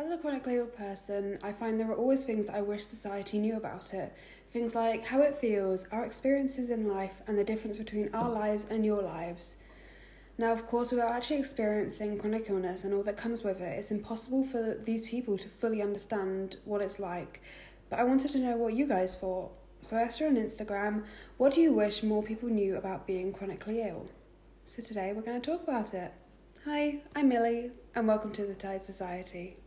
As a chronically ill person, I find there are always things I wish society knew about it. Things like how it feels, our experiences in life, and the difference between our lives and your lives. Now, of course, without actually experiencing chronic illness and all that comes with it, it's impossible for these people to fully understand what it's like. But I wanted to know what you guys thought. So I asked her on Instagram, what do you wish more people knew about being chronically ill? So today we're going to talk about it. Hi, I'm Millie, and welcome to the Tide Society.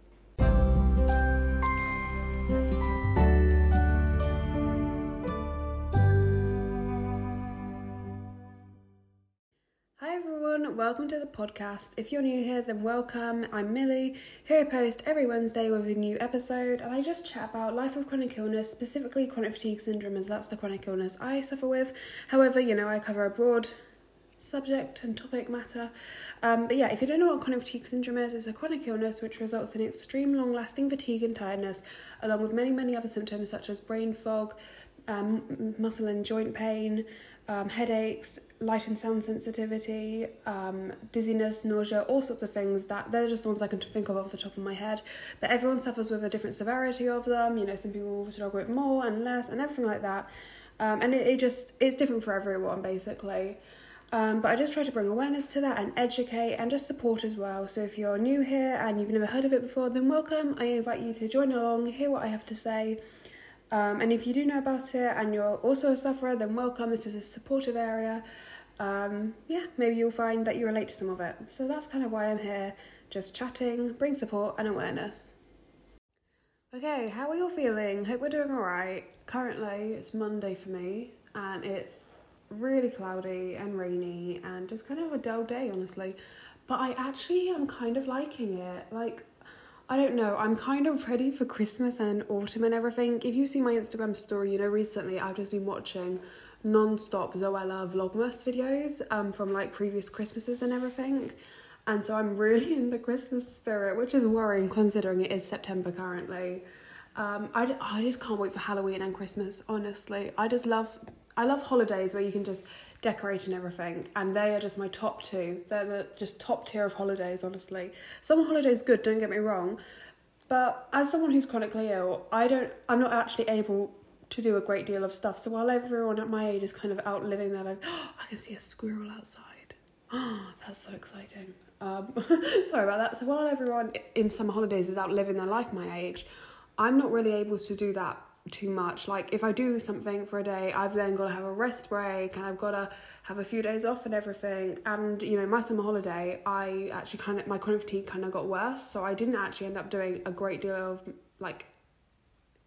Welcome to the podcast. If you're new here, then welcome. I'm Millie. Here I post every Wednesday with a new episode, and I just chat about life with chronic illness, specifically chronic fatigue syndrome, as that's the chronic illness I suffer with. However, you know, I cover a broad subject and topic matter. Um, but yeah, if you don't know what chronic fatigue syndrome is, it's a chronic illness which results in extreme long lasting fatigue and tiredness, along with many, many other symptoms such as brain fog, um, muscle and joint pain, um, headaches, light and sound sensitivity, um, dizziness, nausea, all sorts of things that they're just the ones I can think of off the top of my head. But everyone suffers with a different severity of them. You know, some people struggle with more and less and everything like that. Um, and it, it just it's different for everyone basically. Um, but I just try to bring awareness to that and educate and just support as well. So if you're new here and you've never heard of it before, then welcome. I invite you to join along, hear what I have to say. Um, and if you do know about it and you're also a sufferer, then welcome. This is a supportive area. Um, yeah, maybe you'll find that you relate to some of it. So that's kind of why I'm here, just chatting, bring support and awareness. Okay, how are you all feeling? Hope we're doing alright. Currently, it's Monday for me, and it's really cloudy and rainy and just kind of a dull day, honestly. But I actually am kind of liking it. Like, I don't know, I'm kind of ready for Christmas and autumn and everything. If you see my Instagram story, you know, recently I've just been watching non stop Zoella Vlogmas videos um, from like previous Christmases and everything. And so I'm really in the Christmas spirit, which is worrying considering it is September currently. Um, I, I just can't wait for Halloween and Christmas, honestly. I just love I love holidays where you can just decorate and everything, and they are just my top two. They're the just top tier of holidays, honestly. Summer holidays good, don't get me wrong, but as someone who's chronically ill, I don't. I'm not actually able to do a great deal of stuff. So while everyone at my age is kind of out living their life, oh, I can see a squirrel outside. Oh, that's so exciting. Um, sorry about that. So while everyone in summer holidays is out living their life my age, I'm not really able to do that too much. Like if I do something for a day, I've then got to have a rest break and I've got to have a few days off and everything. And you know, my summer holiday, I actually kind of my chronic fatigue kind of got worse, so I didn't actually end up doing a great deal of like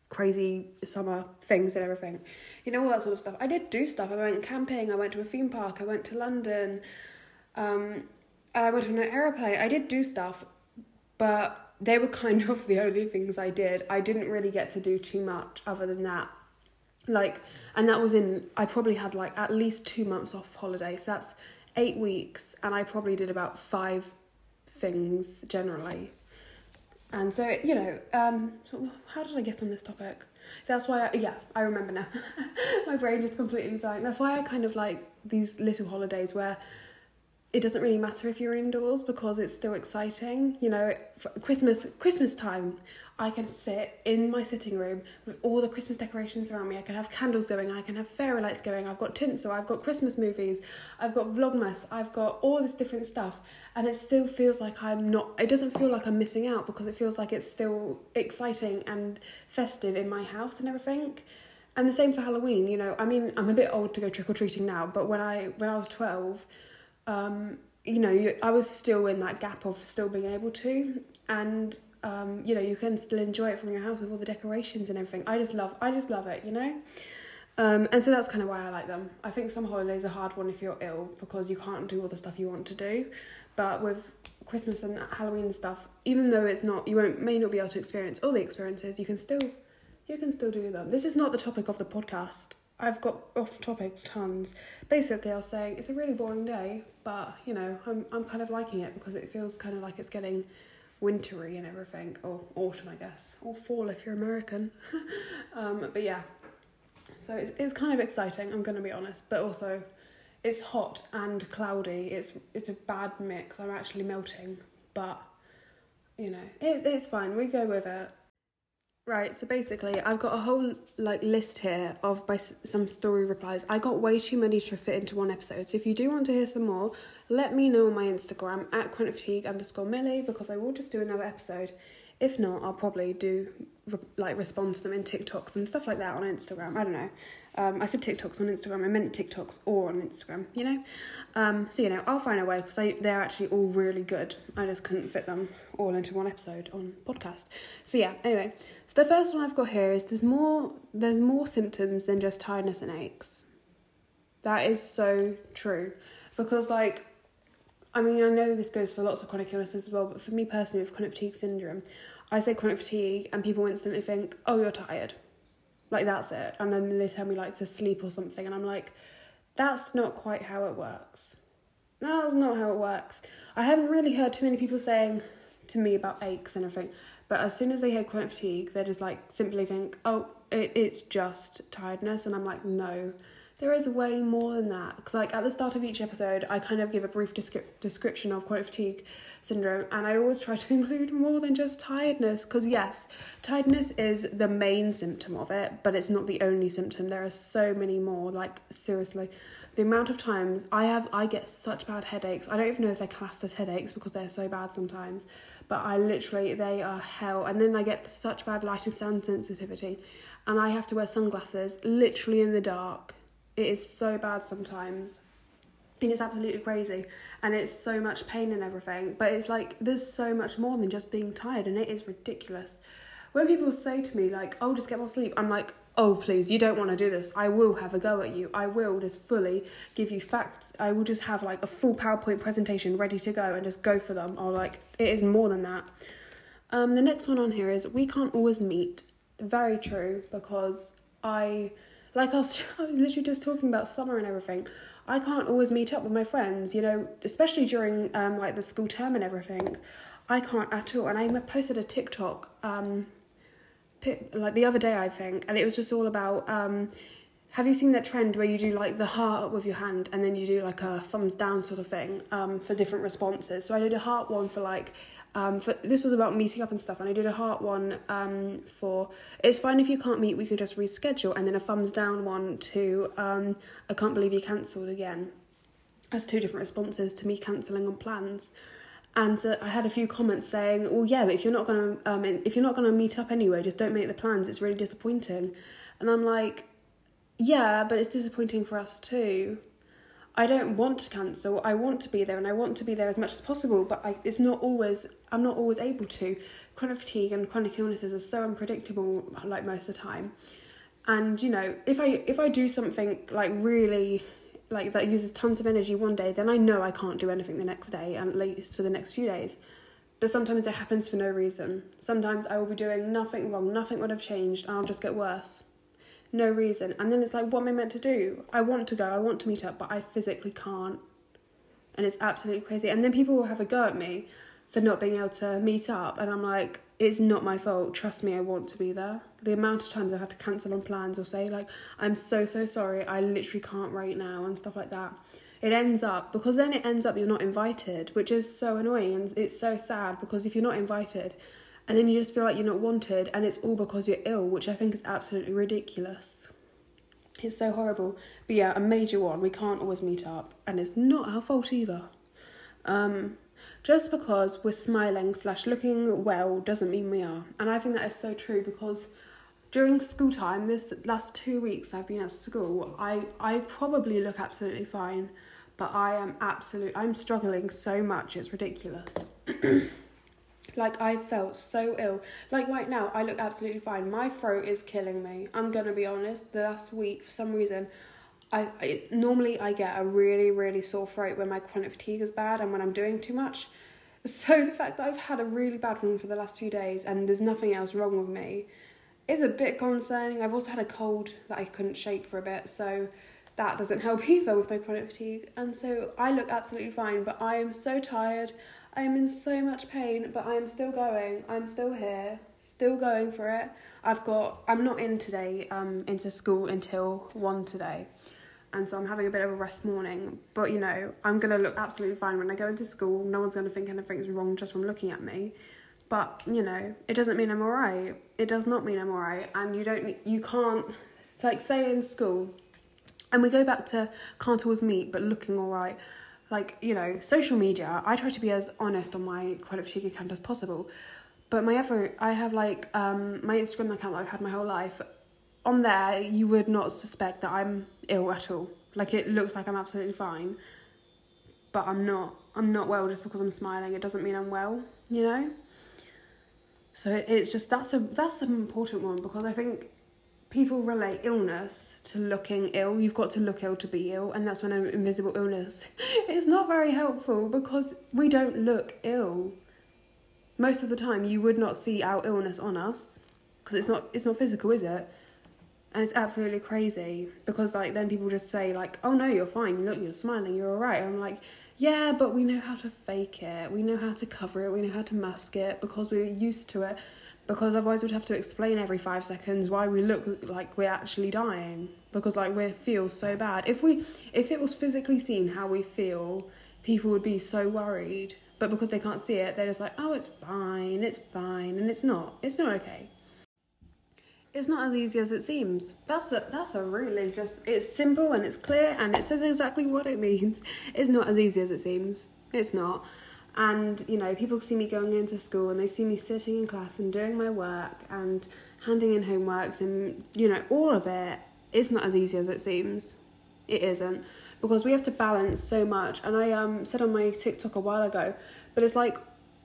crazy summer things and everything. You know all that sort of stuff. I did do stuff. I went camping. I went to a theme park. I went to London. Um, I went on an aeroplane. I did do stuff, but they were kind of the only things I did. I didn't really get to do too much other than that. Like, and that was in, I probably had like at least two months off holiday. So that's eight weeks, and I probably did about five things generally. And so, you know, um, how did I get on this topic? That's why, I, yeah, I remember now. My brain is completely blank. That's why I kind of like these little holidays where it doesn't really matter if you're indoors because it's still exciting. You know, Christmas Christmas time, I can sit in my sitting room with all the Christmas decorations around me. I can have candles going, I can have fairy lights going. I've got tinsel, I've got Christmas movies, I've got Vlogmas, I've got all this different stuff, and it still feels like I'm not. It doesn't feel like I'm missing out because it feels like it's still exciting and festive in my house and everything. And the same for Halloween. You know, I mean, I'm a bit old to go trick or treating now, but when I when I was twelve um, you know, you, I was still in that gap of still being able to, and um, you know, you can still enjoy it from your house with all the decorations and everything. I just love, I just love it, you know. Um, and so that's kind of why I like them. I think some holidays are hard one if you're ill because you can't do all the stuff you want to do, but with Christmas and Halloween stuff, even though it's not, you won't may not be able to experience all the experiences, you can still, you can still do them. This is not the topic of the podcast. I've got off topic tons. Basically, I was saying it's a really boring day, but you know, I'm I'm kind of liking it because it feels kind of like it's getting wintry and everything, or autumn, I guess, or fall if you're American. um, but yeah, so it's it's kind of exciting. I'm gonna be honest, but also it's hot and cloudy. It's it's a bad mix. I'm actually melting, but you know, it's it's fine. We go with it. Right, so basically, I've got a whole like list here of by some story replies. I got way too many to fit into one episode. So if you do want to hear some more, let me know on my Instagram at quantfatigue underscore millie because I will just do another episode. If not, I'll probably do re- like respond to them in TikToks and stuff like that on Instagram. I don't know. Um, I said TikToks on Instagram. I meant TikToks or on Instagram. You know. Um, so you know, I'll find a way because they're actually all really good. I just couldn't fit them all into one episode on podcast. So yeah. Anyway, so the first one I've got here is there's more there's more symptoms than just tiredness and aches. That is so true because like. I mean, I know this goes for lots of chronic illnesses as well, but for me personally, with chronic fatigue syndrome, I say chronic fatigue, and people instantly think, "Oh, you're tired." Like that's it. And then they tell me like to sleep or something and I'm like, that's not quite how it works. That's not how it works. I haven't really heard too many people saying to me about aches and everything. But as soon as they hear chronic fatigue, they just like simply think, oh, it, it's just tiredness. And I'm like, no, there is way more than that because like at the start of each episode i kind of give a brief descri- description of chronic fatigue syndrome and i always try to include more than just tiredness because yes tiredness is the main symptom of it but it's not the only symptom. There are so many more like seriously. The amount of times i have i get such bad headaches. I don't even know if they're classed as headaches because they're so bad sometimes but i literally they are hell. And then i get such bad light and sound sensitivity and i have to wear sunglasses literally in the dark it is so bad sometimes. And it's absolutely crazy. And it's so much pain and everything. But it's like, there's so much more than just being tired. And it is ridiculous. When people say to me, like, oh, just get more sleep, I'm like, oh, please, you don't want to do this. I will have a go at you. I will just fully give you facts. I will just have like a full PowerPoint presentation ready to go and just go for them. Or like, it is more than that. Um, the next one on here is we can't always meet. Very true, because I like I was, I was literally just talking about summer and everything. I can't always meet up with my friends, you know, especially during um, like the school term and everything. I can't at all. And I posted a TikTok um, like the other day, I think, and it was just all about. Um, have you seen that trend where you do like the heart with your hand and then you do like a thumbs down sort of thing um, for different responses? So I did a heart one for like um, for this was about meeting up and stuff, and I did a heart one um, for it's fine if you can't meet, we can just reschedule, and then a thumbs down one to um, I can't believe you cancelled again. That's two different responses to me cancelling on plans, and uh, I had a few comments saying, "Well, yeah, but if you're not gonna um, if you're not gonna meet up anyway, just don't make the plans. It's really disappointing." And I'm like, "Yeah, but it's disappointing for us too." I don't want to cancel. I want to be there and I want to be there as much as possible, but I, it's not always, I'm not always able to. Chronic fatigue and chronic illnesses are so unpredictable, like most of the time. And, you know, if I, if I do something like really, like that uses tons of energy one day, then I know I can't do anything the next day, at least for the next few days. But sometimes it happens for no reason. Sometimes I will be doing nothing wrong, nothing would have changed, and I'll just get worse no reason. And then it's like, what am I meant to do? I want to go, I want to meet up, but I physically can't. And it's absolutely crazy. And then people will have a go at me for not being able to meet up. And I'm like, it's not my fault. Trust me, I want to be there. The amount of times I've had to cancel on plans or say, like, I'm so, so sorry, I literally can't right now, and stuff like that. It ends up, because then it ends up you're not invited, which is so annoying and it's so sad because if you're not invited, and then you just feel like you're not wanted and it's all because you're ill which i think is absolutely ridiculous. It's so horrible. But yeah a major one we can't always meet up and it's not our fault either. Um just because we're smiling slash looking well doesn't mean we are. And i think that is so true because during school time this last two weeks i've been at school i i probably look absolutely fine but i am absolute i'm struggling so much it's ridiculous Like I felt so ill. Like right now, I look absolutely fine. My throat is killing me. I'm gonna be honest. The last week, for some reason, I, I normally I get a really really sore throat when my chronic fatigue is bad and when I'm doing too much. So the fact that I've had a really bad one for the last few days and there's nothing else wrong with me is a bit concerning. I've also had a cold that I couldn't shake for a bit, so that doesn't help either with my chronic fatigue. And so I look absolutely fine, but I am so tired. I am in so much pain, but I am still going. I'm still here, still going for it. I've got, I'm not in today, um, into school until one today. And so I'm having a bit of a rest morning. But you know, I'm to look absolutely fine when I go into school. No one's to think anything's wrong just from looking at me. But you know, it doesn't mean I'm alright. It does not mean I'm alright, and you don't. You can't. Like say in school, and we go back to can't always meet, but looking alright. Like you know, social media. I try to be as honest on my chronic fatigue account as possible. But my other, I have like um, my Instagram account that I've had my whole life. On there, you would not suspect that I'm ill at all. Like it looks like I'm absolutely fine, but I'm not. I'm not well just because I'm smiling. It doesn't mean I'm well, you know. So it, it's just that's a that's an important one because I think people relate illness to looking ill. You've got to look ill to be ill, and that's when an invisible illness is not very helpful because we don't look ill. Most of the time, you would not see our illness on us because it's not it's not physical, is it? And it's absolutely crazy because like then people just say like, "Oh no, you're fine. Look, you're smiling. You're all right." I'm like, yeah, but we know how to fake it. We know how to cover it. We know how to mask it because we're used to it. Because otherwise, we'd have to explain every five seconds why we look like we're actually dying. Because like we feel so bad. If we, if it was physically seen how we feel, people would be so worried. But because they can't see it, they're just like, oh, it's fine, it's fine, and it's not. It's not okay it's not as easy as it seems. That's a that's a really just it's simple and it's clear and it says exactly what it means. It's not as easy as it seems. It's not. And you know, people see me going into school and they see me sitting in class and doing my work and handing in homeworks and you know, all of it. It's not as easy as it seems. It isn't because we have to balance so much. And I um said on my TikTok a while ago, but it's like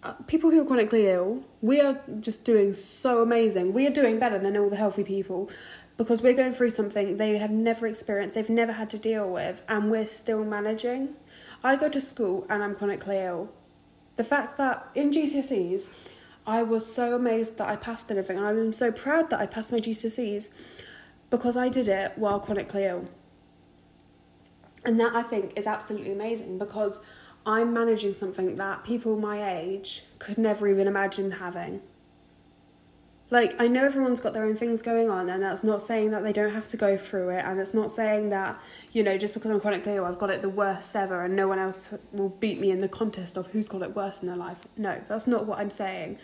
uh, people who are chronically ill, we are just doing so amazing. We are doing better than all the healthy people because we're going through something they have never experienced, they've never had to deal with, and we're still managing. I go to school and I'm chronically ill. The fact that in GCSEs, I was so amazed that I passed everything, and I'm so proud that I passed my GCSEs because I did it while chronically ill. And that I think is absolutely amazing because I'm managing something that people my age could never even imagine having. Like, I know everyone's got their own things going on, and that's not saying that they don't have to go through it, and it's not saying that, you know, just because I'm chronically ill, I've got it the worst ever, and no one else will beat me in the contest of who's got it worse in their life. No, that's not what I'm saying.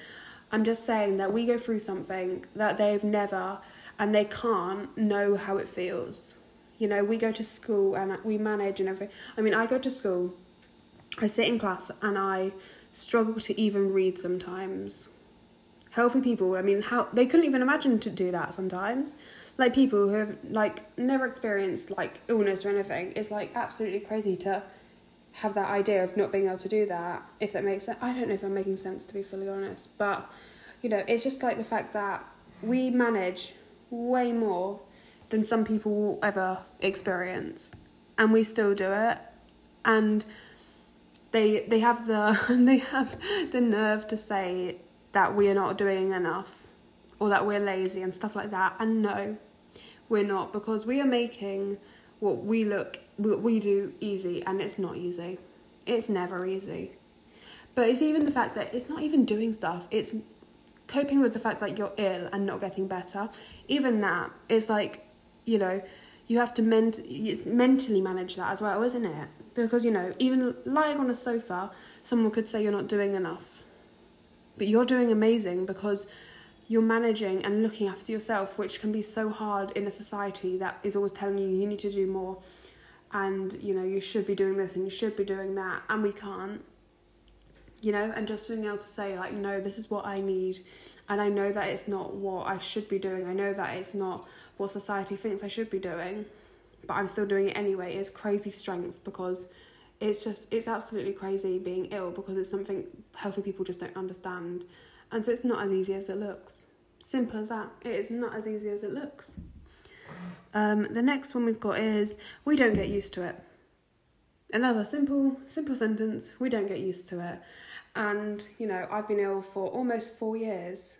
I'm just saying that we go through something that they've never, and they can't know how it feels. You know, we go to school and we manage and everything. I mean, I go to school I sit in class and I struggle to even read sometimes. Healthy people, I mean, how they couldn't even imagine to do that sometimes. Like people who have like never experienced like illness or anything, it's like absolutely crazy to have that idea of not being able to do that. If that makes sense, I don't know if I'm making sense to be fully honest, but you know, it's just like the fact that we manage way more than some people will ever experience, and we still do it, and they they have the they have the nerve to say that we are not doing enough or that we're lazy and stuff like that. And no we're not because we are making what we look what we do easy and it's not easy. It's never easy. But it's even the fact that it's not even doing stuff. It's coping with the fact that you're ill and not getting better. Even that is like you know you have to ment- mentally manage that as well isn't it? Because, you know, even lying on a sofa, someone could say you're not doing enough. But you're doing amazing because you're managing and looking after yourself, which can be so hard in a society that is always telling you you need to do more and, you know, you should be doing this and you should be doing that, and we can't. You know, and just being able to say, like, no, this is what I need, and I know that it's not what I should be doing, I know that it's not what society thinks I should be doing but I'm still doing it anyway is crazy strength because it's just it's absolutely crazy being ill because it's something healthy people just don't understand. And so it's not as easy as it looks. Simple as that. It is not as easy as it looks. Um, the next one we've got is we don't get used to it. Another simple, simple sentence. We don't get used to it. And you know, I've been ill for almost four years.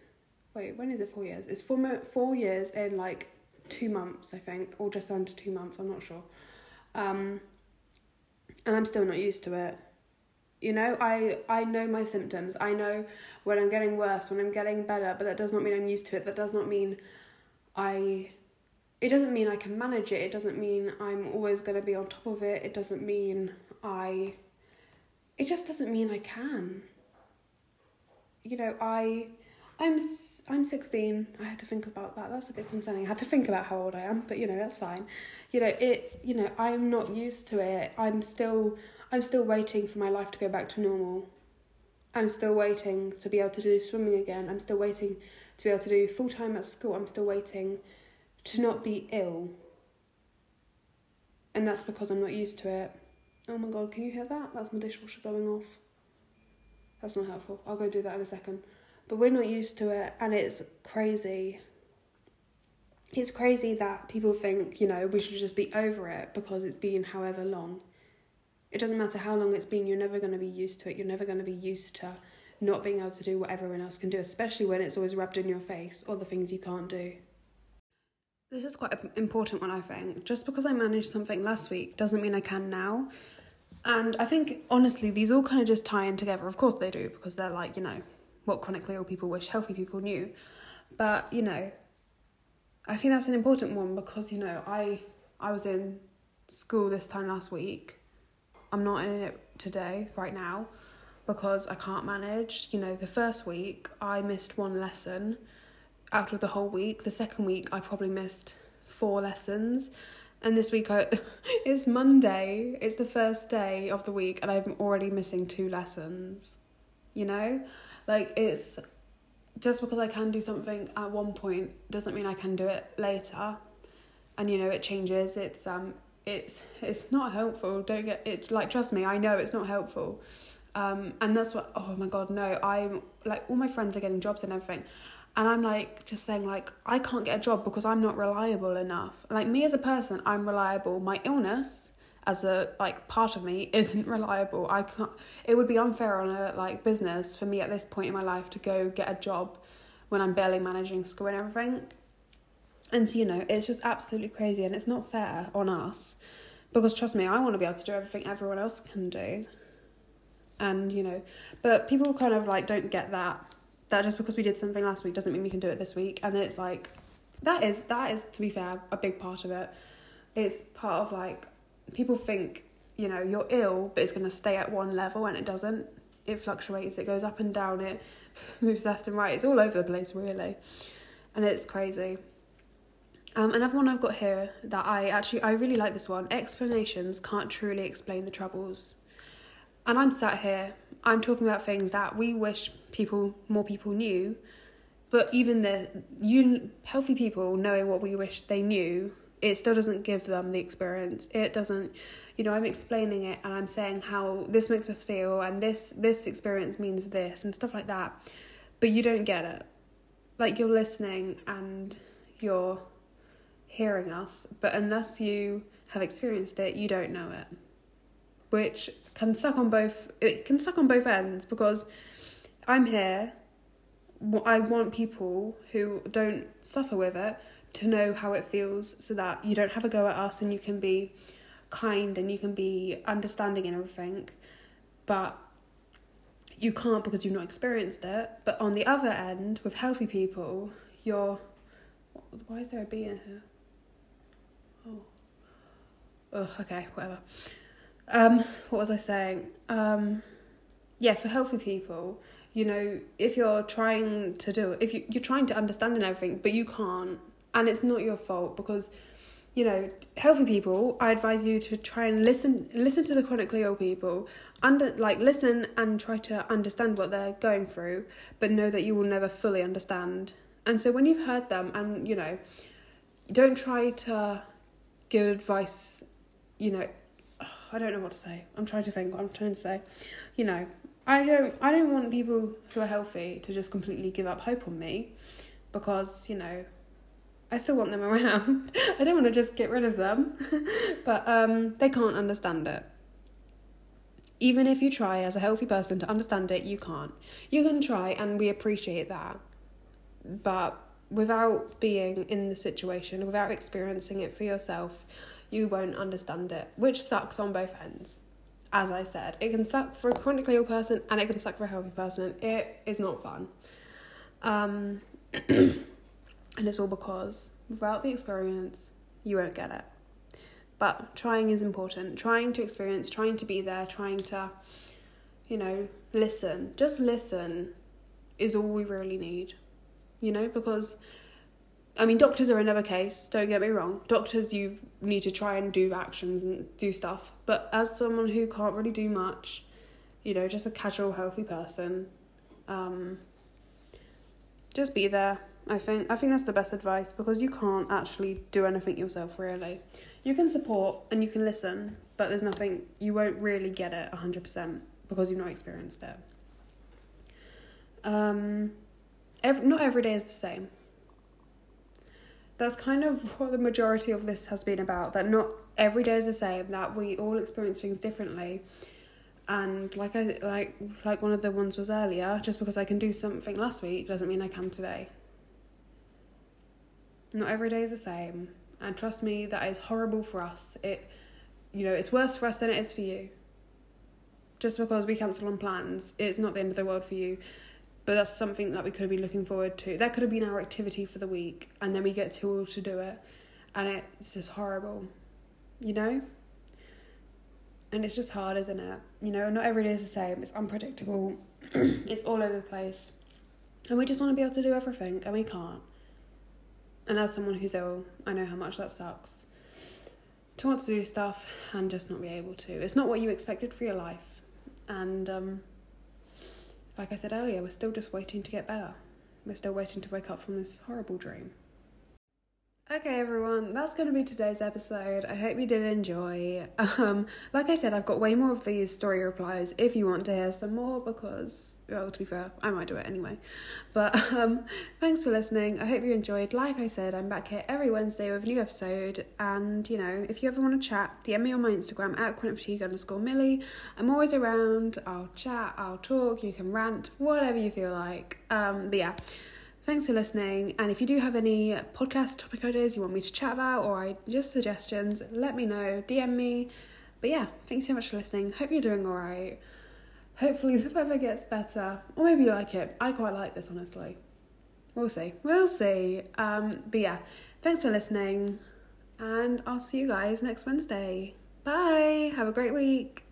Wait, when is it? Four years. It's four four years in like two months, I think, or just under two months, I'm not sure. Um, and I'm still not used to it. You know, I, I know my symptoms. I know when I'm getting worse, when I'm getting better, but that does not mean I'm used to it. That does not mean I. It doesn't mean I can manage it. It doesn't mean I'm always going to be on top of it. It doesn't mean I. It just doesn't mean I can. you know, I I'm I'm 16. I had to think about that. That's a bit concerning. I had to think about how old I am, but you know, that's fine. You know, it you know, I'm not used to it. I'm still I'm still waiting for my life to go back to normal. I'm still waiting to be able to do swimming again. I'm still waiting to be able to do full time at school. I'm still waiting to not be ill. And that's because I'm not used to it. Oh my god, can you hear that? That's my dishwasher going off. That's not helpful. I'll go do that in a second. But we're not used to it, and it's crazy. It's crazy that people think, you know, we should just be over it because it's been however long. It doesn't matter how long it's been, you're never going to be used to it. You're never going to be used to not being able to do what everyone else can do, especially when it's always rubbed in your face or the things you can't do. This is quite an important one, I think. Just because I managed something last week doesn't mean I can now. And I think, honestly, these all kind of just tie in together. Of course they do, because they're like, you know, what chronically ill people wish healthy people knew. But, you know, I think that's an important one because, you know, I I was in school this time last week. I'm not in it today, right now, because I can't manage. You know, the first week I missed one lesson out of the whole week. The second week I probably missed four lessons. And this week I it's Monday. It's the first day of the week and I'm already missing two lessons. You know? Like it's just because I can do something at one point doesn't mean I can do it later. And you know, it changes. It's um it's it's not helpful. Don't get it like trust me, I know it's not helpful. Um and that's what oh my god, no. I'm like all my friends are getting jobs and everything. And I'm like just saying like I can't get a job because I'm not reliable enough. Like me as a person, I'm reliable. My illness as a like part of me isn't reliable. I can't it would be unfair on a like business for me at this point in my life to go get a job when I'm barely managing school and everything. And so, you know, it's just absolutely crazy and it's not fair on us. Because trust me, I want to be able to do everything everyone else can do. And, you know, but people kind of like don't get that. That just because we did something last week doesn't mean we can do it this week. And it's like that is that is to be fair, a big part of it. It's part of like people think you know you're ill but it's going to stay at one level and it doesn't. It fluctuates it goes up and down it moves left and right. It's all over the place really. And it's crazy. Um, another one I've got here that I actually I really like this one. Explanations can't truly explain the troubles. And I'm sat here I'm talking about things that we wish people more people knew. But even the you healthy people knowing what we wish they knew it still doesn't give them the experience. It doesn't you know i'm explaining it and i'm saying how this makes us feel and this this experience means this and stuff like that. But you don't get it. Like you're listening and you're hearing us but unless you have experienced it you don't know it. Which can suck on both it can suck on both ends because i'm here. I want people who don't suffer with it to know how it feels so that you don't have a go at us and you can be kind and you can be understanding and everything. But you can't because you've not experienced it. But on the other end, with healthy people, you're. Why is there a bee in here? Oh. Oh, okay, whatever. Um, what was I saying? Um, yeah, for healthy people, you know, if you're trying to do, if you, you're trying to understand and everything, but you can't, and it's not your fault because you know healthy people i advise you to try and listen listen to the chronically ill people under like listen and try to understand what they're going through but know that you will never fully understand. And so when you've heard them and you know don't try to give advice you know i don't know what to say. I'm trying to think what i'm trying to say. You know i don't i don't want people who are healthy to just completely give up hope on me because you know I still want them around. I don't want to just get rid of them. but um, they can't understand it. Even if you try as a healthy person to understand it, you can't. You can try, and we appreciate that. But without being in the situation, without experiencing it for yourself, you won't understand it, which sucks on both ends. As I said, it can suck for a chronically ill person and it can suck for a healthy person. It is not fun. Um, And it's all because without the experience, you won't get it. But trying is important. Trying to experience, trying to be there, trying to, you know, listen. Just listen is all we really need. You know, because I mean, doctors are another case, don't get me wrong. Doctors, you need to try and do actions and do stuff. But as someone who can't really do much, you know, just a casual, healthy person, um, just be there. I think I think that's the best advice because you can't actually do anything yourself really. You can support and you can listen, but there's nothing you won't really get it hundred percent because you've not experienced it. Um, every, not every day is the same that's kind of what the majority of this has been about that not every day is the same that we all experience things differently and like i like like one of the ones was earlier just because i can do something last week doesn't mean i can today not every day is the same and trust me that is horrible for us it you know it's worse for us than it is for you just because we cancel on plans it's not the end of the world for you but that's something that we could have been looking forward to. That could have been our activity for the week, and then we get too old to do it, and it's just horrible, you know. And it's just hard, isn't it? You know, not every day is the same. It's unpredictable. it's all over the place, and we just want to be able to do everything, and we can't. And as someone who's ill, I know how much that sucks. To want to do stuff and just not be able to. It's not what you expected for your life, and um, like I said earlier, we're still just waiting to get better. We're still waiting to wake up from this horrible dream. Okay, everyone, that's going to be today's episode. I hope you did enjoy. Um, like I said, I've got way more of these story replies if you want to hear some more because, well, to be fair, I might do it anyway. But um, thanks for listening. I hope you enjoyed. Like I said, I'm back here every Wednesday with a new episode. And, you know, if you ever want to chat, DM me on my Instagram at quantfatigue underscore Millie. I'm always around. I'll chat, I'll talk, you can rant, whatever you feel like. Um, but yeah. Thanks for listening. And if you do have any podcast topic ideas you want me to chat about or just suggestions, let me know. DM me. But yeah, thanks so much for listening. Hope you're doing alright. Hopefully the weather gets better. Or maybe you like it. I quite like this, honestly. We'll see. We'll see. Um, but yeah, thanks for listening. And I'll see you guys next Wednesday. Bye. Have a great week.